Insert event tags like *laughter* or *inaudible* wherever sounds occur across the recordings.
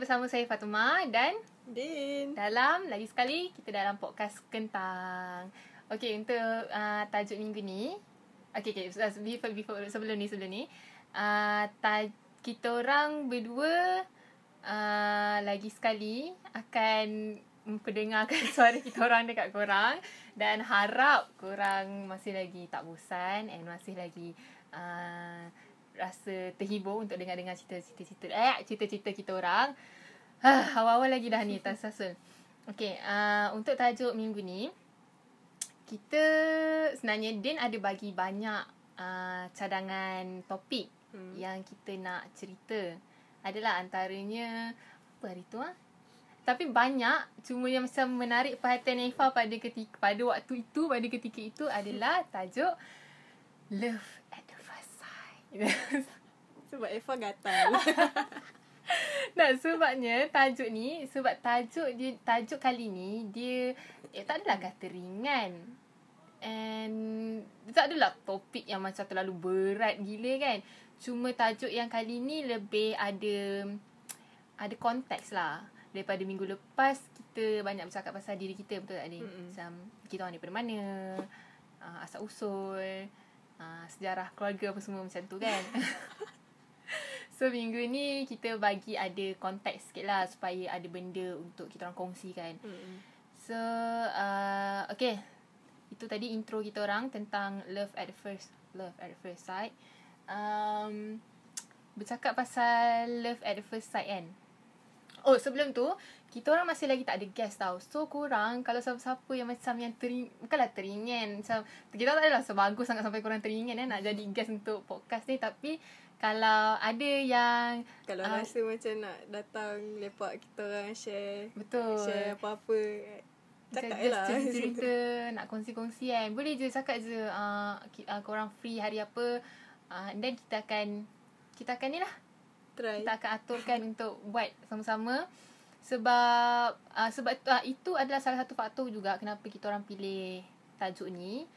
bersama saya Fatuma dan Din. dalam lagi sekali kita dalam podcast Kentang. Okey, untuk uh, tajuk minggu ni. Okey, okey. Before, before, sebelum ni, sebelum ni. Uh, taj- kita orang berdua uh, lagi sekali akan memperdengarkan *laughs* suara kita orang dekat korang. Dan harap korang masih lagi tak bosan and masih lagi uh, rasa terhibur untuk dengar-dengar cerita-cerita eh cerita-cerita kita orang. Ha, awal-awal lagi dah ni tak sasul. Okey, uh, untuk tajuk minggu ni kita sebenarnya Din ada bagi banyak uh, cadangan topik hmm. yang kita nak cerita. Adalah antaranya apa hari tu ah? Tapi banyak cuma yang macam menarik perhatian Eva pada ketika pada waktu itu pada ketika itu adalah tajuk love at the first sight. *laughs* Sebab Eva gatal. *laughs* nah, sebabnya tajuk ni sebab tajuk dia tajuk kali ni dia eh, tak adalah kata ringan. And tak adalah topik yang macam terlalu berat gila kan. Cuma tajuk yang kali ni lebih ada ada konteks lah. Daripada minggu lepas kita banyak bercakap pasal diri kita betul tak ni? Macam kita orang daripada mana? Uh, asal usul, uh, sejarah keluarga apa semua macam tu kan. *laughs* So minggu ni kita bagi ada konteks sikit lah supaya ada benda untuk kita orang kongsikan. Mm-hmm. So uh, okay. Itu tadi intro kita orang tentang love at the first love at the first sight. Um, bercakap pasal love at the first sight kan. Oh sebelum tu kita orang masih lagi tak ada guest tau. So korang kalau siapa-siapa yang macam yang tering, bukanlah teringin. Macam kita tak adalah sebagus sangat sampai korang teringin eh, nak jadi guest untuk podcast ni. Tapi kalau ada yang kalau uh, rasa macam nak datang lepak kita orang share betul share apa-apa cakap je lah cerita *laughs* nak kongsi-kongsi kan boleh je cakap je uh, uh, korang free hari apa uh, then kita akan kita akan ni lah try. Kita akan aturkan untuk buat sama-sama. Sebab uh, sebab uh, itu adalah salah satu faktor juga kenapa kita orang pilih tajuk ni.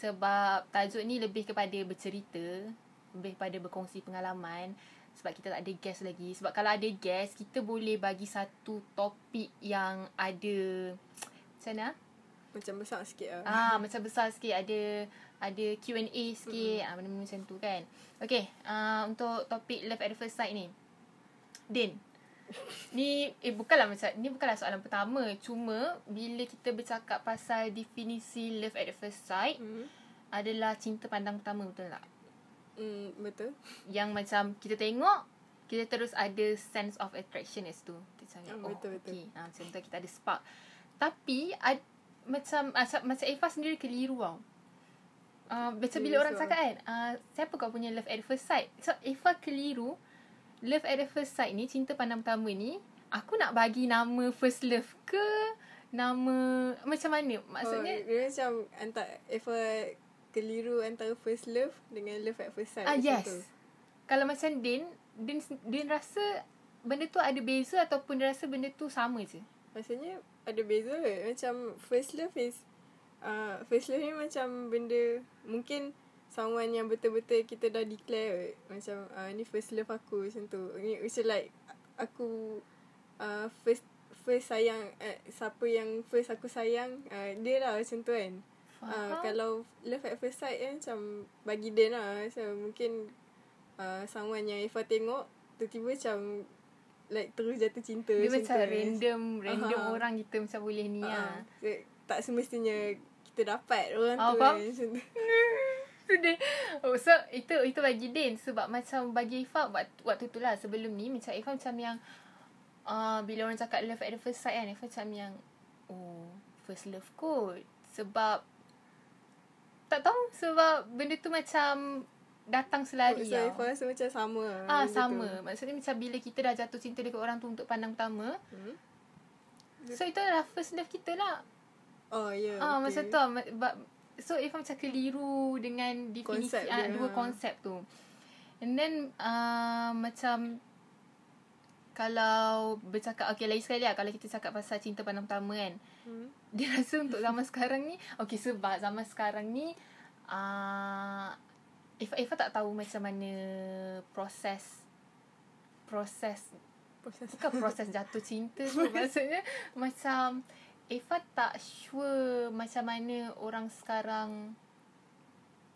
Sebab tajuk ni lebih kepada bercerita lebih pada berkongsi pengalaman. Sebab kita tak ada guest lagi. Sebab kalau ada guest kita boleh bagi satu topik yang ada macam mana? Macam besar sikit lah. ah macam besar sikit. Ada ada Q&A sikit mm-hmm. ah benda macam tu kan okey uh, untuk topik love at first sight ni Din ni eh bukanlah macam ni bukanlah soalan pertama cuma bila kita bercakap pasal definisi love at the first sight mm-hmm. adalah cinta pandang pertama betul tak Mm, betul. Yang macam kita tengok kita terus ada sense of attraction as tu. Macam oh, betul betul. Okay. Ha, macam tu kita ada spark. Tapi ad, macam macam macam Eva sendiri keliru tau. Uh, macam bila orang cakap kan, uh, siapa kau punya love at first sight? So Eva keliru. Love at first sight ni, cinta pandang pertama ni, aku nak bagi nama first love ke nama macam mana? Maksudnya oh, dia macam antar Eva keliru antara first love dengan love at first sight. Ah yes. Tu. Kalau macam Din, Din Din rasa benda tu ada beza ataupun dia rasa benda tu sama je. Maksudnya ada beza macam first love is uh, first love ni macam benda mungkin someone yang betul-betul kita dah declare macam uh, ni first love aku macam tu. Ni macam like aku uh, first first sayang uh, siapa yang first aku sayang uh, dia lah macam tu kan. Uh, kalau love at first sight kan macam bagi Dan lah so, mungkin uh, someone yang Eva tengok tiba-tiba macam like terus jatuh cinta dia macam, macam random random uh-huh. orang kita macam boleh ni uh-huh. lah so, tak semestinya kita dapat orang oh, tu kan macam tu. *laughs* Oh, so itu itu bagi Din sebab macam bagi Eva waktu, waktu tu lah sebelum ni macam Eva macam yang uh, bila orang cakap love at the first sight kan Eva macam yang oh first love kot. Sebab tak tahu sebab benda tu macam datang selari oh, so, rasa macam sama ah sama tu. maksudnya macam bila kita dah jatuh cinta dekat orang tu untuk pandang pertama hmm? so itu adalah first love kita lah oh ya yeah, ah okay. masa tu so if macam keliru dengan definisi konsep ah, dua konsep tu and then uh, macam kalau bercakap okay lagi sekali lah kalau kita cakap pasal cinta pandang pertama kan hmm. dia rasa untuk zaman sekarang ni okay sebab zaman sekarang ni uh, Eva, Eva tak tahu macam mana proses proses proses. Bukan proses jatuh cinta tu *laughs* Maksudnya Macam Eva tak sure Macam mana orang sekarang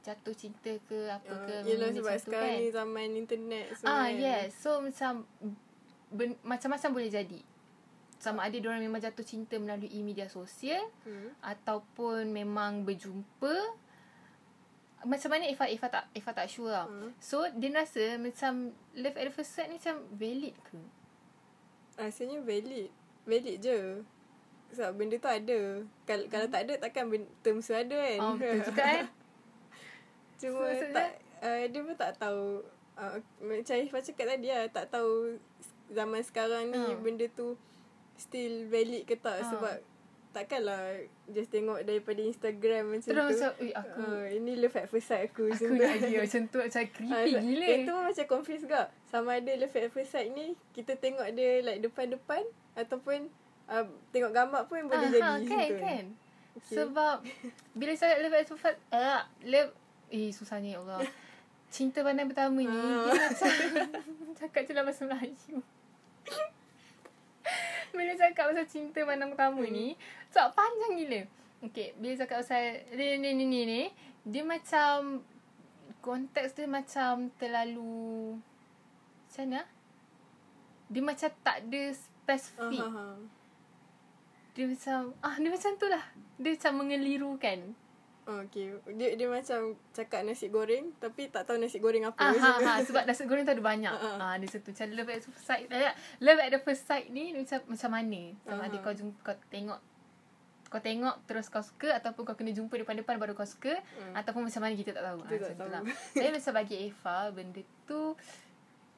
Jatuh cinta ke Apa Uh, ke yelah benda sebab sekarang kan. ni zaman internet so Ah kan. yes So macam ben, Macam-macam boleh jadi Sama ada diorang memang jatuh cinta Melalui media sosial Hmm. Ataupun memang berjumpa Macam mana Eva Eva tak Eva tak sure tau Hmm. So dia rasa Macam Love at first sight ni Macam valid ke Rasanya valid. Valid je. Sebab benda tu ada. Kal- kalau tak ada takkan benda, term tu ada kan. Oh betul juga kan *laughs* Cuma So, tak uh, dia pun tak tahu uh, macam Ifah cakap tadi lah tak tahu zaman sekarang ni Hmm. benda tu still valid ke tak Ah. sebab takkanlah just tengok daripada Instagram macam Terus tu. macam "Ui, aku Uh, ini love at first sight aku, Aku macam nak dia macam tu Macam creepy Ah, gila Itu pun macam confuse juga Sama ada love at first sight ni Kita tengok dia like depan-depan Ataupun uh, Tengok gambar pun boleh Aha, jadi kan, macam tu. kan. Okay. Sebab bila saya love at first sight, uh, love eh susahnya ya Allah. Cinta pandang pertama ni Ah. dia macam *laughs* cakap je lah bahasa Melayu. bila cakap pasal cinta pandang pertama ni, sebab panjang gila. Okay, bila cakap pasal ni ni ni ni, ni dia macam konteks dia macam terlalu macam mana? ah? Dia macam tak ada spesifik. Ah, ha, ha. Dia macam ah dia macam tu lah. Dia macam mengelirukan. Oh, okay. Dia dia macam cakap nasi goreng tapi tak tahu nasi goreng apa. Ah ha, ha, sebab nasi goreng tu ada banyak. Ah, ah. Ah dia satu macam love at first sight. Love at the first sight ni macam macam mana? Sama Ah, ada ah. kau jumpa kau tengok kau tengok terus kau suka ataupun kau kena jumpa depan-depan baru kau suka Hmm. ataupun macam mana kita tak tahu. Kita tak macam tahu. Lah. Tapi *laughs* macam bagi Eva benda tu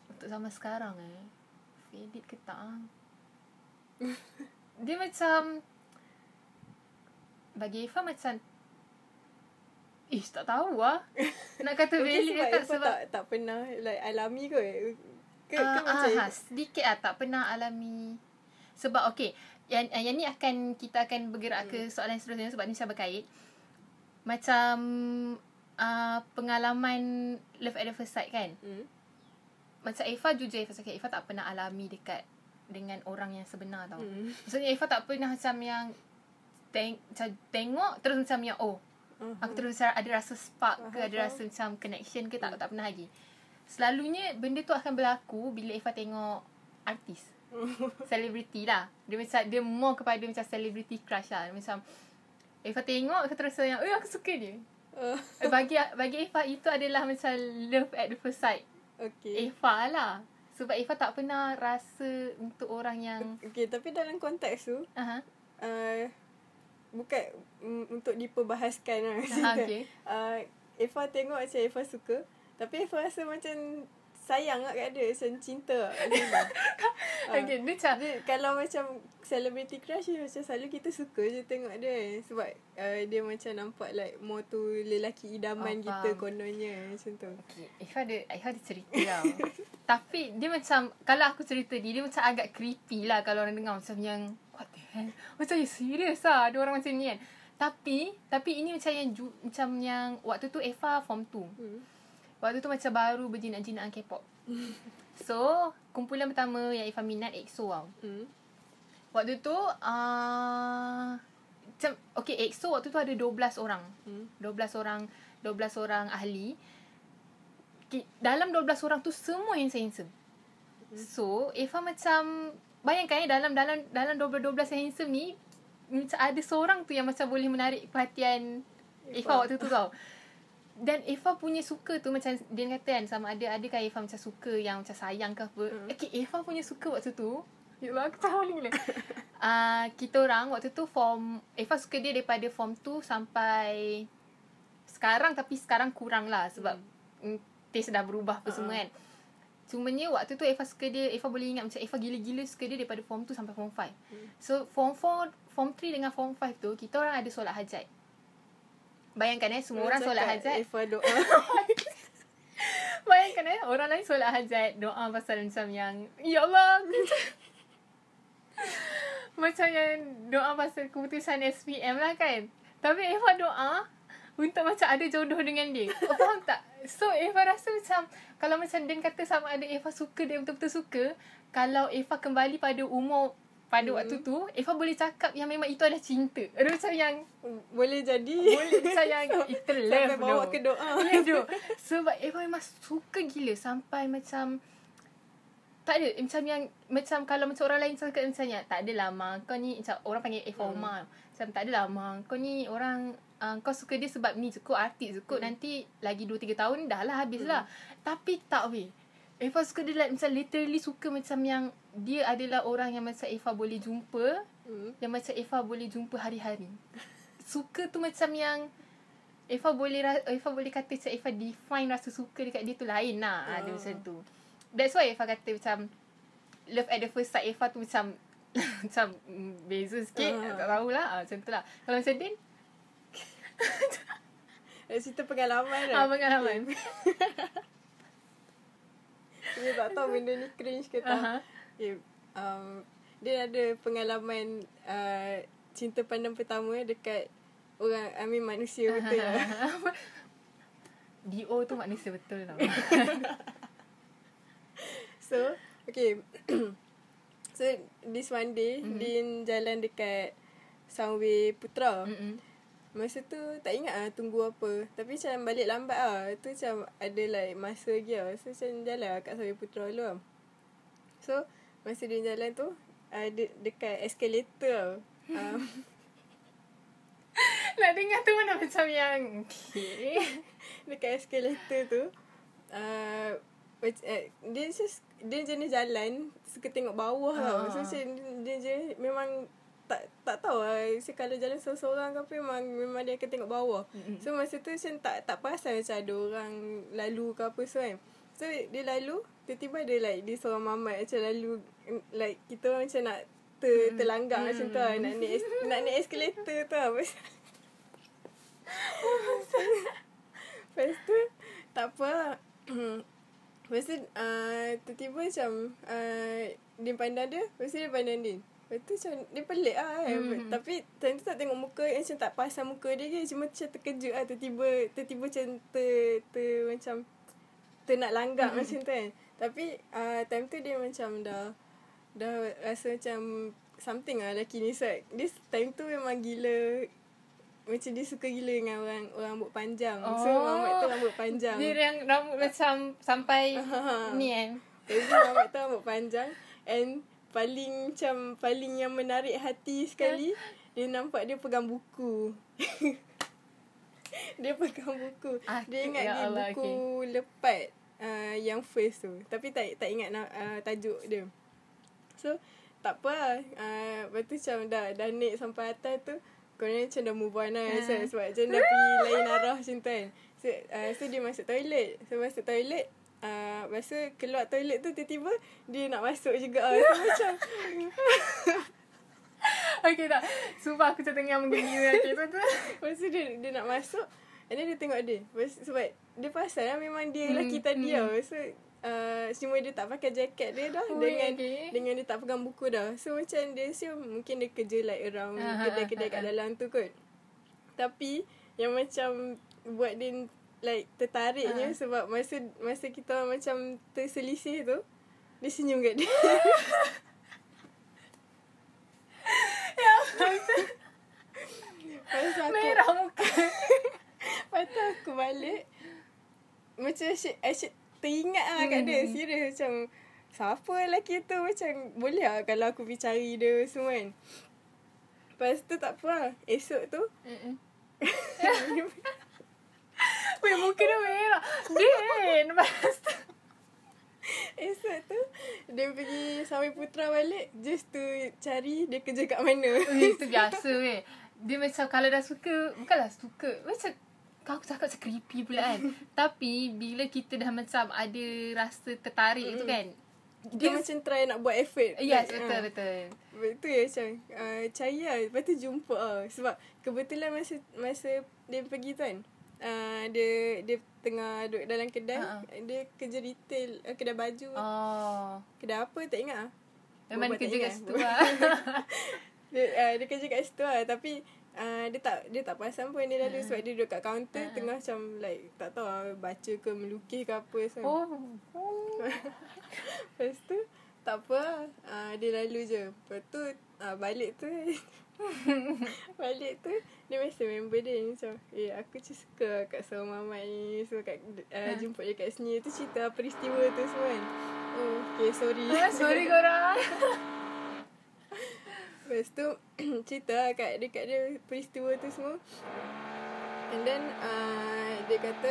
untuk zaman sekarang eh. Edit ke tak? *laughs* dia macam bagi Eva macam Ish tak tahu lah *laughs* Nak kata Mungkin valid sebab ke tak Ifah sebab tak, tak pernah like alami kot. Ke, ke Ah, macam ah, sedikit lah tak pernah alami. Sebab okay yang yang ni akan kita akan bergerak ke soalan seterusnya sebab ni macam berkait. Macam uh, pengalaman love at the first sight kan? Hmm. macam Eva jujur Eva cakap Eva tak pernah alami dekat dengan orang yang sebenar tau. Hmm. maksudnya Eva tak pernah macam yang teng macam tengok terus macam yang oh Uh-huh. Aku terus ada rasa spark ke Faham, Ada rasa macam connection ke tak Tak pernah lagi. Selalunya benda tu akan berlaku Bila Eva tengok artis. *laughs* Celebrity lah. Dia macam Dia more kepada macam celebrity crush lah. Macam Eva tengok Aku terus yang Eh aku suka dia. Uh, Bagi bagi Eva itu adalah macam Love at the first sight. Okay. Eva lah Sebab Eva tak pernah rasa Untuk orang yang Okay, tapi dalam konteks tu, Aha. uh, bukan mm, untuk diperbahaskan lah. Aha, okay. uh, *laughs* Eva tengok macam Eva suka, tapi Eva rasa macam sayang lah kat dia, macam cinta lah. *laughs* Ah. Okay dia macam dia, kalau macam celebrity crush dia macam selalu kita suka je tengok dia sebab uh, dia macam nampak like more tu lelaki idaman Oh, kita faham. kononnya macam tu. Okay, Ifah ada, Ifah ada cerita tau. *laughs* Tapi dia macam, kalau aku cerita ni, dia macam agak creepy lah kalau orang dengar macam yang, what the hell? Macam ya serius lah, ada orang macam ni kan. Tapi, tapi ini macam yang, macam yang, waktu tu Eva form 2. Hmm. Waktu tu macam baru berjinak-jinaan K-pop. *laughs* So, kumpulan pertama yang Eva minat EXO tau. Hmm. Waktu tu, uh, macam, okay EXO waktu tu ada 12 orang. Hmm. 12 orang 12 orang ahli Ki- dalam 12 orang tu semua yang handsome so Eva macam bayangkan ya dalam dalam dalam 12 12 yang handsome ni macam ada seorang tu yang macam boleh menarik perhatian Eva. waktu tu tau *laughs* dan Eva punya suka tu macam dia kata kan sama ada adakah Eva macam suka yang macam sayang ke apa Hmm. okay Eva punya suka waktu tu Ya Allah aku tahu ni bila uh, *laughs* Kita orang waktu tu form Eva suka dia daripada form 2 sampai Sekarang tapi sekarang kurang lah Sebab hmm. taste dah berubah apa Ah. semua kan Cumanya waktu tu Eva suka dia Eva boleh ingat macam Eva gila-gila suka dia daripada form 2 sampai form 5 Hmm. So form 4 Form 3 dengan form 5 tu Kita orang ada solat hajat Bayangkan eh Semua orang solat hajat. Eva doa. *laughs* Bayangkan eh Orang lain solat hajat Doa pasal macam yang Ya Allah. *laughs* Macam yang Doa pasal keputusan SPM lah kan. Tapi Eva doa Untuk macam ada jodoh dengan dia. *laughs* Faham tak? So Eva rasa macam Kalau macam Din kata sama ada Eva suka dia betul-betul suka kalau Eva kembali pada umur pada hmm. waktu tu, Eva boleh cakap yang memang itu adalah cinta. Ada macam yang Boleh jadi. boleh macam yang *laughs* itu love Sampai bawa ke doa. *laughs* Ya doh. Sebab Eva memang suka gila sampai macam tak ada macam yang macam kalau macam orang lain cakap macam yang tak adalah mak kau ni macam orang panggil Eva Hmm. Umar. Macam tak adalah mak kau ni orang uh, kau suka dia sebab ni je kot artis je kot Hmm. nanti lagi 2 3 tahun dah lah habis lah. Tapi tak weh. Eva suka dia like macam literally suka macam yang dia adalah orang yang macam Eva boleh jumpa Hmm. yang macam Eva boleh jumpa hari-hari. Suka tu macam yang Eva boleh Eva boleh kata macam Eva define rasa suka dekat dia tu lain lah. Ada Ah. macam tu. That's why Eva kata macam love at the first sight Eva tu macam *laughs* macam beza sikit. Ah. Uh. Tak tahulah. Macam tu lah. Kalau macam Din, Eh, Cerita pengalaman ah, lah. pengalaman. *laughs* Dia tak tahu benda ni cringe ke tak. Aha. Okay, um, dia ada pengalaman uh, cinta pandang pertama dekat orang, I mean manusia betul lah. *laughs* DO tu manusia betul lah. *laughs* So, okay. *clears throat* so, this one day, Mhm. Din jalan dekat Sunway Putra. Mm-mm. Masa tu tak ingat lah tunggu apa. Tapi macam balik lambat lah. Tu macam ada like masa lagi lah. So macam jalan lah kat Sunway Putra dulu lah. So, masa dia jalan tu, uh, de- dekat escalator lah. Um, *laughs* Nak dengar tu mana macam yang Okay *laughs* dekat escalator tu, uh, uh, dia just, dia jenis jalan, suka tengok bawah tau. Ah. So macam dia jenis memang tak tak tahu lah. So, kalau jalan seorang-seorang ke apa memang memang dia akan tengok bawah. Mm-mm. So masa tu macam tak tak perasan macam ada orang lalu ke apa so kan. So dia lalu tiba-tiba ada like dia seorang mamat macam lalu like kita orang macam nak ter, Hmm. terlanggar Hmm. macam tu lah. Nak naik es- nak naik escalator tu lah. Lepas Lepas *laughs* tu tak apa lah. *clears throat* Lepas tu uh, tiba-tiba macam uh, dia pandang dia Lepas tu dia pandang dia Lepas tu macam dia pelik lah kan Hmm. Tapi time tu tak tengok muka Macam tak pasang muka dia ke Cuma macam terkejut lah Tiba-tiba Tiba-tiba macam ter, ter Macam Ter nak langgak Hmm. macam tu kan Tapi uh, time tu dia macam dah Dah rasa macam Something lah lelaki ni so, Dia time tu memang gila Macam dia suka gila dengan orang Orang rambut panjang So Oh. mamat tu rambut panjang Dia yang rambut macam sampai *laughs* ni kan. Lepas tu mamat tu rambut panjang And paling macam paling yang menarik hati sekali dia nampak dia pegang buku. *laughs* dia pegang buku. Ah, dia ingat ya dia Allah, buku lepat uh, yang first tu. Tapi tak tak ingat uh, tajuk dia. So tak apa lah. Uh, lepas tu macam dah, dah naik sampai atas tu Korang macam dah move on lah Ah. so, Sebab macam dah pergi lain arah macam tu kan So, uh, so dia masuk toilet So masuk toilet uh, tu keluar toilet tu tiba-tiba Dia nak masuk juga. *laughs* So macam *laughs* Okay tak. Sumpah aku tengah menggembira. Okay tu tu. *laughs* Lepas tu dia, dia nak masuk And then dia tengok dia Lepas, Sebab dia perasan lah memang dia Hmm, lelaki tadi hmm. tau So uh, Cuma dia tak pakai jaket dia dah Ui, Dengan okay. dengan dia tak pegang buku dah So macam dia assume Mungkin dia kerja like around Ah, Kedai-kedai ah, kat ah. dalam tu kot Tapi Yang macam Buat dia Like tertariknya Ah. Sebab masa Masa kita macam Terselisih tu Dia senyum kat dia Lepas tu aku Merah muka. Lepas tu aku balik Macam asyik, asyik teringat lah kat dia Hmm. Serius macam Siapa lelaki tu Macam boleh lah Kalau aku pergi cari dia semua kan Lepas tu tak apa lah Esok tu Mm-mm. *laughs* Weh muka dia merah. Din. Lepas tu. Esok tu Dia pergi Sampai Putra balik Just to cari Dia kerja kat mana Weh, itu biasa weh. Dia macam kalau dah suka, bukanlah suka. Macam kau cakap macam creepy pula kan. *laughs* Tapi bila kita dah macam ada rasa tertarik tu kan. Dia macam try nak buat effort Yes, Like, betul ah. betul. Betul ya macam uh, Cari lah Lepas tu jumpa lah Sebab kebetulan masa Masa dia pergi tu kan uh, Dia Dia tengah duduk dalam kedai ha. Dia kerja retail uh, Kedai baju Oh. Kedai apa tak ingat lah Memang Buat dia kerja kat situ lah. *laughs* dia, uh, dia kerja kat situ lah Tapi uh, Dia tak Dia tak perasan pun Dia lalu Ha. Sebab dia duduk kat kaunter Ha. Tengah macam like Tak tahu lah Baca ke melukis ke apa so. oh. *laughs* Lepas tu tak apa. Uh, dia lalu je. Lepas tu uh, balik tu *laughs* balik tu dia mesej member dia ni macam eh aku je suka kat sama mamat ni so kat uh, jemput dia kat sini tu cerita peristiwa tu semua kan oh okay sorry Ah, sorry *laughs* korang. Lepas tu *clears throat* cerita kat dekat dia peristiwa tu semua. And then uh, dia kata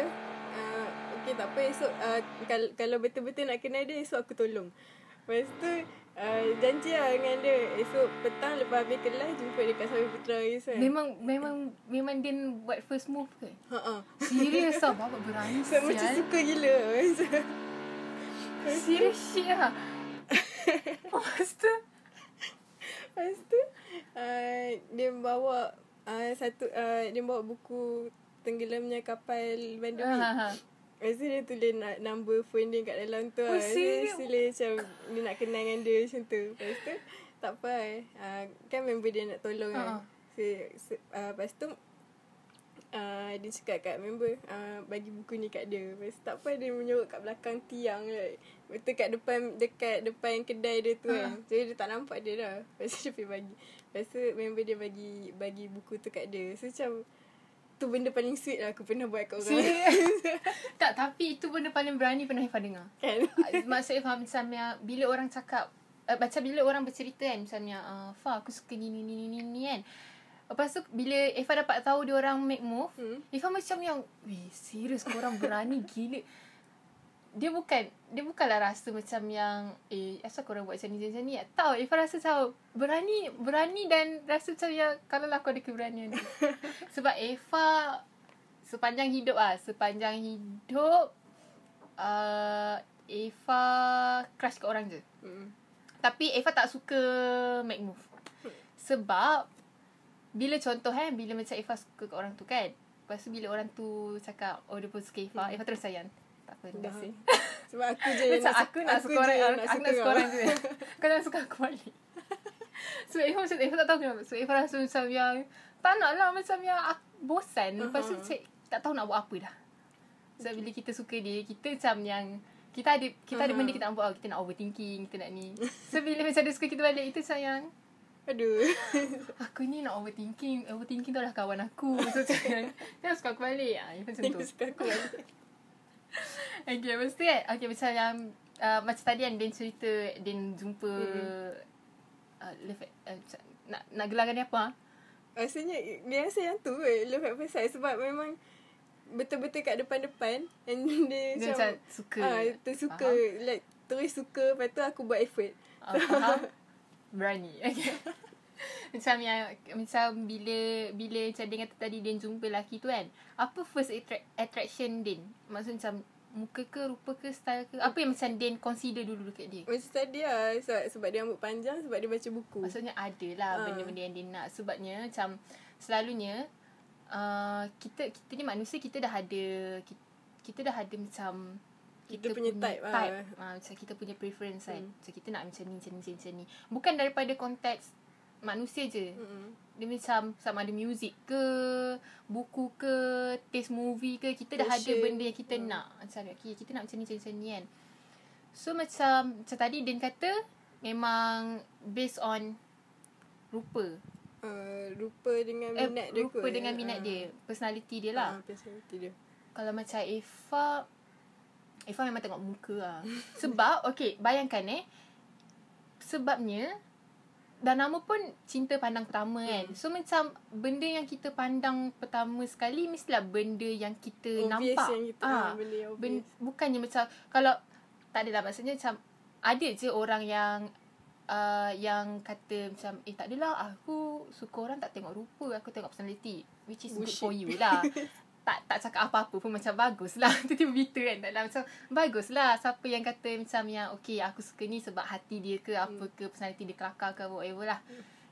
uh, okay tak apa esok uh, kalau, kalau betul-betul nak kenal dia esok aku tolong. Lepas tu uh, janji lah dengan dia esok petang lepas habis kelas jumpa dia kat Sawi Putra Rais kan. Memang memang memang dia buat first move ke? Ha ah. Serius tau bapak berani *laughs* So, macam sial. suka gila. *laughs* Serius shit lah. *laughs* Lepas tu Lepas tu uh, dia bawa uh, satu uh, dia bawa buku tenggelamnya kapal ha, ha. Lepas tu dia tulis na- number phone dia kat dalam tu Oh, lah. Dia tulis macam dia nak kenal dengan dia macam tu. Lepas tu tak apa eh. Uh, kan member dia nak tolong Ha, kan. So, so, uh, lepas tu uh, dia cakap kat member uh, bagi buku ni kat dia. Lepas tu tak apa dia menyorok kat belakang tiang right. Betul kat depan dekat depan kedai dia tu Ha. kan. Jadi dia tak nampak dia dah. Lepas tu dia pergi bagi. Lepas tu member dia bagi bagi buku tu kat dia. So macam tu benda paling sweet lah aku pernah buat kat orang. *laughs* Tak, tapi itu benda paling berani pernah Ifah dengar. kan? Maksud Ifah misalnya bila orang cakap uh, macam bila orang bercerita kan misalnya uh, Fa aku suka ni ni ni ni ni kan. Lepas tu bila Ifah dapat tahu dia orang make move, Hmm. Ifah macam yang weh serius korang berani gila. Dia bukan dia bukanlah rasa macam yang eh asal korang buat macam ni macam ni. Tahu Ifah rasa tahu berani berani dan rasa macam yang kalau lah aku ada keberanian ni. *laughs* Sebab Eva sepanjang hidup ah, sepanjang hidup uh, Eva crush kat orang je. Hmm. Tapi Eva tak suka make move. Sebab bila contoh eh bila macam Eva suka kat orang tu kan. Lepas tu bila orang tu cakap oh dia pun suka Eva, Eva terus sayang. Tak terima Dah. kasih. Sebab aku je *laughs* yang Macam nak aku nak suka orang, *laughs* aku nak suka kau. orang tu. Kau jangan suka aku balik. *laughs* Sebab Eva macam Eva tak tahu kenapa. Sebab Eva rasa macam yang tak nak lah macam yang aku bosan. Lepas tu Uh-huh. cik, tak tahu nak buat apa dah. Sebab bila kita suka dia, kita macam yang kita ada kita ada Uh-huh. benda kita nak buat. Kita nak overthinking, kita nak ni. So bila macam dia suka kita balik, itu macam yang Aduh. aku ni nak overthinking. Overthinking tu adalah kawan aku. So macam jangan suka aku balik. Ah, macam tu. Suka aku balik. *laughs* Okay, lepas tu kan Okay, macam yang uh, Macam tadi kan Din cerita Din jumpa Mm. uh, Love at, uh, macam, nak, nak gelarkan dia apa ah? Rasanya dia rasa yang tu eh, love at first sight sebab memang betul-betul kat depan-depan and *laughs* dia, Dia macam suka Ah, tersuka Faham? like terus suka lepas tu aku buat effort. uh, Faham *laughs* Berani Okay macam yang Macam bila Bila macam kata tadi Din jumpa lelaki tu kan Apa first attract, attraction Din Maksud macam Muka ke Rupa ke Style ke Apa yang macam Din consider dulu dekat dia Macam tadi lah sebab, sebab dia rambut panjang sebab dia baca buku. Maksudnya ada lah Ah. benda-benda yang dia nak. Sebabnya macam selalunya uh, kita kita ni manusia kita dah ada kita, kita dah ada macam Kita punya type lah. type. Ah, macam kita punya preference kan. Hmm. Macam kita nak macam ni, macam ni, macam ni. Bukan daripada konteks manusia je. Mm-mm. Dia macam sama ada music ke, buku ke, taste movie ke, kita dah ada Fashion. benda yang kita Hmm. nak. Macam okay, kita nak macam ni, macam ni, macam ni kan. So macam macam tadi Din kata memang based on rupa. Uh, rupa dengan Eh, minat dia rupa kot. dengan minat Ah. dia, personality dia lah. Ah, personality dia. Kalau macam Eva Eva memang tengok muka lah. *laughs* Sebab okay, bayangkan eh sebabnya dan nama pun cinta pandang pertama kan. Hmm. So macam benda yang kita pandang pertama sekali mestilah benda yang kita Obvious nampak. yang kita ah, benda yang ben, bukannya macam kalau tak adalah maksudnya macam ada je orang yang uh, yang kata macam eh tak adalah aku suka orang tak tengok rupa aku tengok personality which is good Bullshit. for you lah *laughs* tak tak cakap apa-apa pun macam bagus lah *laughs* tiba-tiba bitter kan tak lah macam bagus lah siapa yang kata macam yang okay aku suka ni sebab hati dia ke apa ke personality dia kelakar ke whatever lah.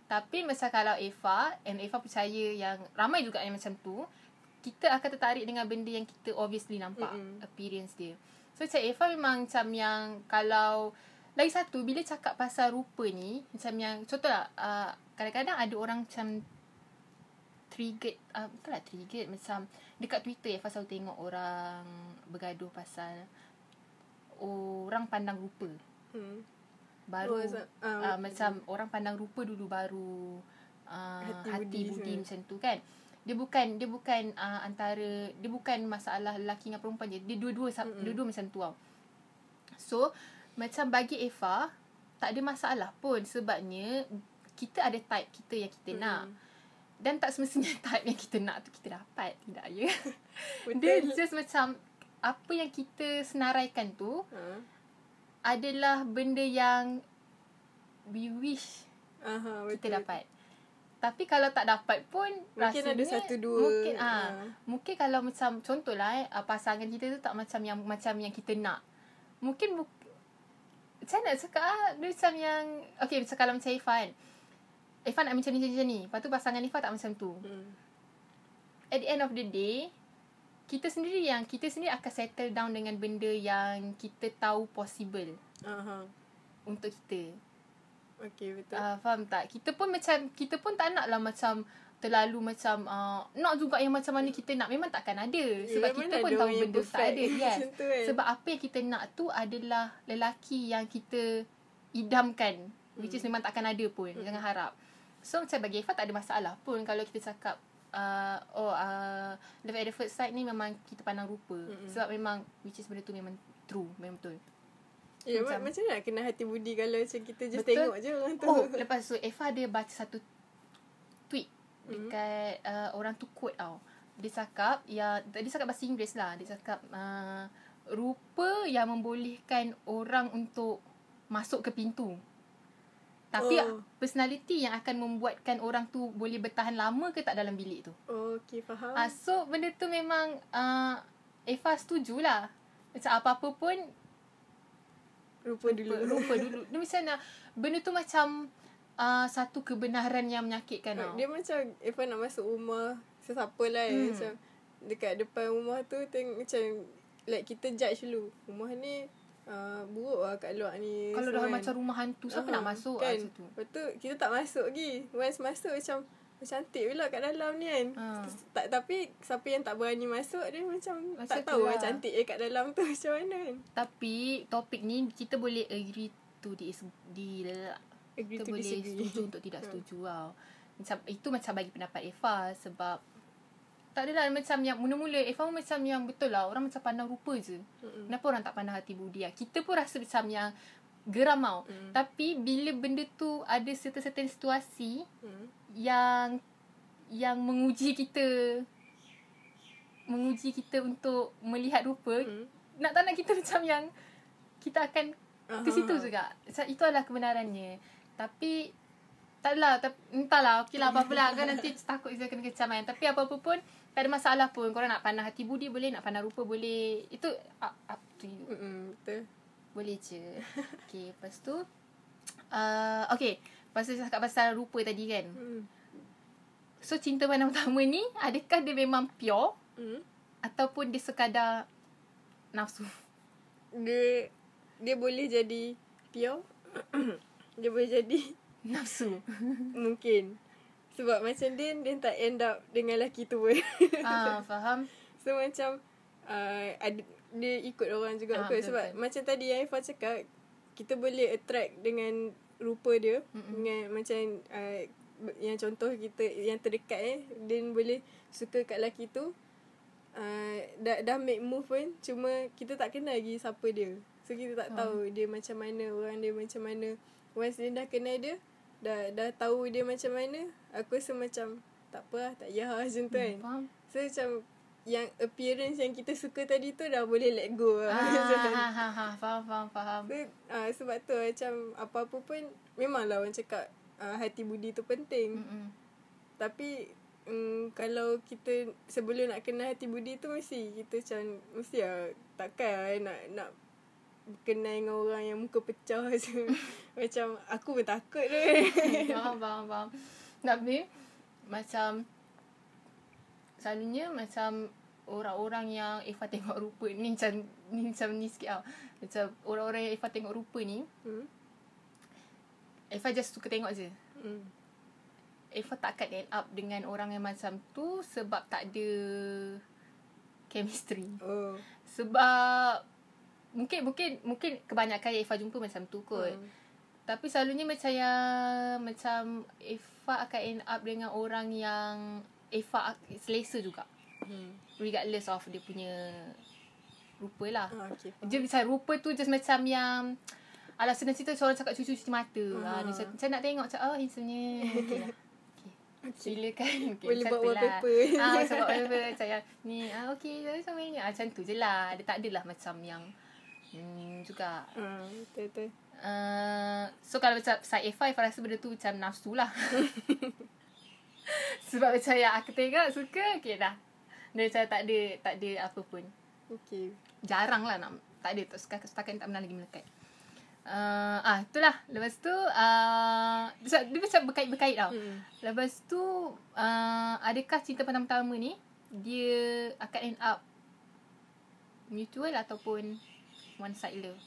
Tapi macam kalau Eva and Eva percaya yang ramai juga yang macam tu kita akan tertarik dengan benda yang kita obviously nampak Mm-mm. appearance dia. So macam Eva memang macam yang kalau lagi satu bila cakap pasal rupa ni macam yang contohlah uh, kadang-kadang ada orang macam triggered uh, betul lah triggered macam dekat Twitter Eva selalu tengok orang bergaduh pasal orang pandang rupa. Hmm. baru Oh, ah, uh, macam orang pandang rupa dulu baru uh, Hati hati, budi budi, macam tu kan. Dia bukan dia bukan uh, antara dia bukan masalah lelaki dengan perempuan je. Dia dua-dua Mm-mm. dua-dua macam tu tau. So macam bagi Eva tak ada masalah pun sebabnya kita ada type kita yang kita Mm-mm. nak dan tak semestinya *laughs* type yang kita nak tu kita dapat tidak ya Betul. dia just macam apa yang kita senaraikan tu Ah. adalah benda yang we wish Aha, betul. kita dapat. Tapi kalau tak dapat pun Mungkin rasanya ada satu dua. Mungkin ah Ah. mungkin kalau macam contohlah eh ah, pasangan kita tu tak macam yang macam yang kita nak. Mungkin bu- macam nak cakap ah dia macam yang okay macam kalau macam Ifan. Ifan nak macam ni macam ni. Lepas tu pasangan Ifan tak macam tu. Hmm. At the end of the day kita sendiri yang kita sendiri akan settle down dengan benda yang kita tahu possible Aha. untuk kita. Okay, betul. Ah uh, faham tak? Kita pun macam kita pun tak nak lah macam terlalu macam uh, nak juga yang macam mana kita nak memang takkan ada sebab Ya, kita pun tahu benda tu tak perfect ada *laughs* yes. macam kan. sebab apa yang kita nak tu adalah lelaki yang kita idamkan which is memang takkan ada pun Hmm. jangan harap so macam bagi Eva tak ada masalah pun kalau kita cakap uh, oh uh, love at the first sight ni memang kita pandang rupa Mm-mm. sebab memang which is benda tu memang true memang betul Ya, macam- macam, macam mana nak kena hati budi kalau macam kita just Betul. tengok je orang tu. Oh, lepas tu Eva ada baca satu tweet Hmm. dekat uh, orang tu quote tau. Dia cakap ya dia cakap bahasa Inggeris lah. Dia cakap uh, rupa yang membolehkan orang untuk masuk ke pintu. Tapi Oh. personality yang akan membuatkan orang tu boleh bertahan lama ke tak dalam bilik tu. Oh, okay, faham. Ah uh, so benda tu memang uh, Eva setujulah. Macam apa-apa pun rupa dulu. rupa, dulu. *laughs* Dia macam nak benda tu macam uh, satu kebenaran yang menyakitkan tau. Dia macam Eva nak masuk rumah sesiapa lah hmm. Hmm. macam dekat depan rumah tu tengok macam like kita judge dulu. Rumah ni uh, buruk lah kat luar ni. Kalau dah kan. macam rumah hantu siapa Aha, nak masuk kan? kan? tu. Lepas tu kita tak masuk lagi. Once masuk macam cantik pula kat dalam ni kan. Ha. Tak, tapi siapa yang tak berani masuk dia macam, Macam tak tahu lah lah. cantik je kat dalam tu *laughs* macam mana kan. Tapi topik ni kita boleh agree to dis di Agree kita to boleh disagree. setuju untuk tidak *laughs* setuju tau. Macam itu macam bagi pendapat Eva sebab tak adalah macam yang mula-mula Eva pun macam yang betul lah orang macam pandang rupa je. Mm-mm. Kenapa orang tak pandang hati budi lah. Kita pun rasa macam yang geram tau. Mm. Tapi bila benda tu ada certain-certain situasi Mm. yang yang menguji kita menguji kita untuk melihat rupa Mm. nak tak nak kita *laughs* macam yang kita akan ke Aha. situ juga Macam itu adalah kebenarannya tapi tak lah tapi, entahlah okey lah apa-apa lah kan nanti takut saya kena kecaman tapi apa-apa pun tak ada masalah pun korang nak pandang hati budi boleh nak pandang rupa boleh itu up, up to you Mm-mm, betul. boleh je okay lepas tu uh, okay lepas tu cakap pasal rupa tadi kan Mm. So cinta pandang pertama ni Adakah dia memang pure Mm. Ataupun dia sekadar Nafsu Dia dia boleh jadi pure. *clears throat* dia boleh jadi Nafsu *laughs* mungkin. Sebab macam dia dia tak end up dengan lelaki tu pun. ah, *laughs* Faham so macam uh, ada, dia ikut orang juga Ah, kot. betul, Sebab betul. macam tadi yang Ifah cakap kita boleh attract dengan rupa dia Mm-mm. dengan macam uh, yang contoh kita yang terdekat eh dia boleh suka kat lelaki tu uh, dah dah make move pun cuma kita tak kenal lagi siapa dia so kita tak Hmm. tahu dia macam mana orang dia macam mana once dia dah kenal dia dah dah tahu dia macam mana aku rasa macam tak apa lah tak payah lah macam tu kan Faham so macam yang appearance yang kita suka tadi tu dah boleh let go lah ah, *laughs* ha, ha, ha, Faham Faham Faham So, uh, sebab tu macam apa-apa pun memanglah orang cakap uh, hati budi tu penting. Mm. Mm-mm. Tapi um, kalau kita sebelum nak kenal hati budi tu mesti kita macam mesti lah takkan lah nak nak kenal dengan orang yang muka pecah *laughs* je. macam aku pun takut tu. Faham Faham Faham Tapi Macam Selalunya macam Orang-orang yang Eva tengok rupa Ni macam Ni macam ni sikit tau Macam orang-orang yang Eva tengok rupa ni hmm. Eva just suka tengok je Hmm. Eva tak akan end up dengan orang yang macam tu sebab tak ada chemistry. Oh. Sebab mungkin mungkin mungkin kebanyakan yang Eva jumpa macam tu kot. Hmm. Tapi selalunya macam yang Macam Eva akan end up dengan orang yang ak- selesa juga Hmm. Regardless of dia punya Rupa lah Ah, okay. faham. Dia macam rupa tu just macam yang Alah senang cerita seorang cakap cucu cuci mata Ah. ah. Dia macam, macam nak tengok macam oh handsome-nya *laughs* Okay lah *laughs* okay. Boleh macam buat lah. wallpaper. Ah, macam buat *laughs* wallpaper Macam yang Ni ah, okay Sama ni ah, Macam tu je lah Dia tak adalah macam yang hmm, Juga. Ah, betul betul. uh, So kalau macam Side Eva Eva rasa benda tu macam nafsu lah. *laughs* Sebab macam yang aku tengok Suka. Okay dah. Dia macam tak ada Tak ada apa pun. Okay. Jarang lah nak Tak ada. Tak setakat, setakat ni tak pernah lagi melekat. Uh, Ah itulah. Lepas tu uh, dia, dia macam berkait-berkait tau. Hmm. Lepas tu uh, Adakah cinta pertama-tama ni? Dia akan end up Mutual ataupun One side love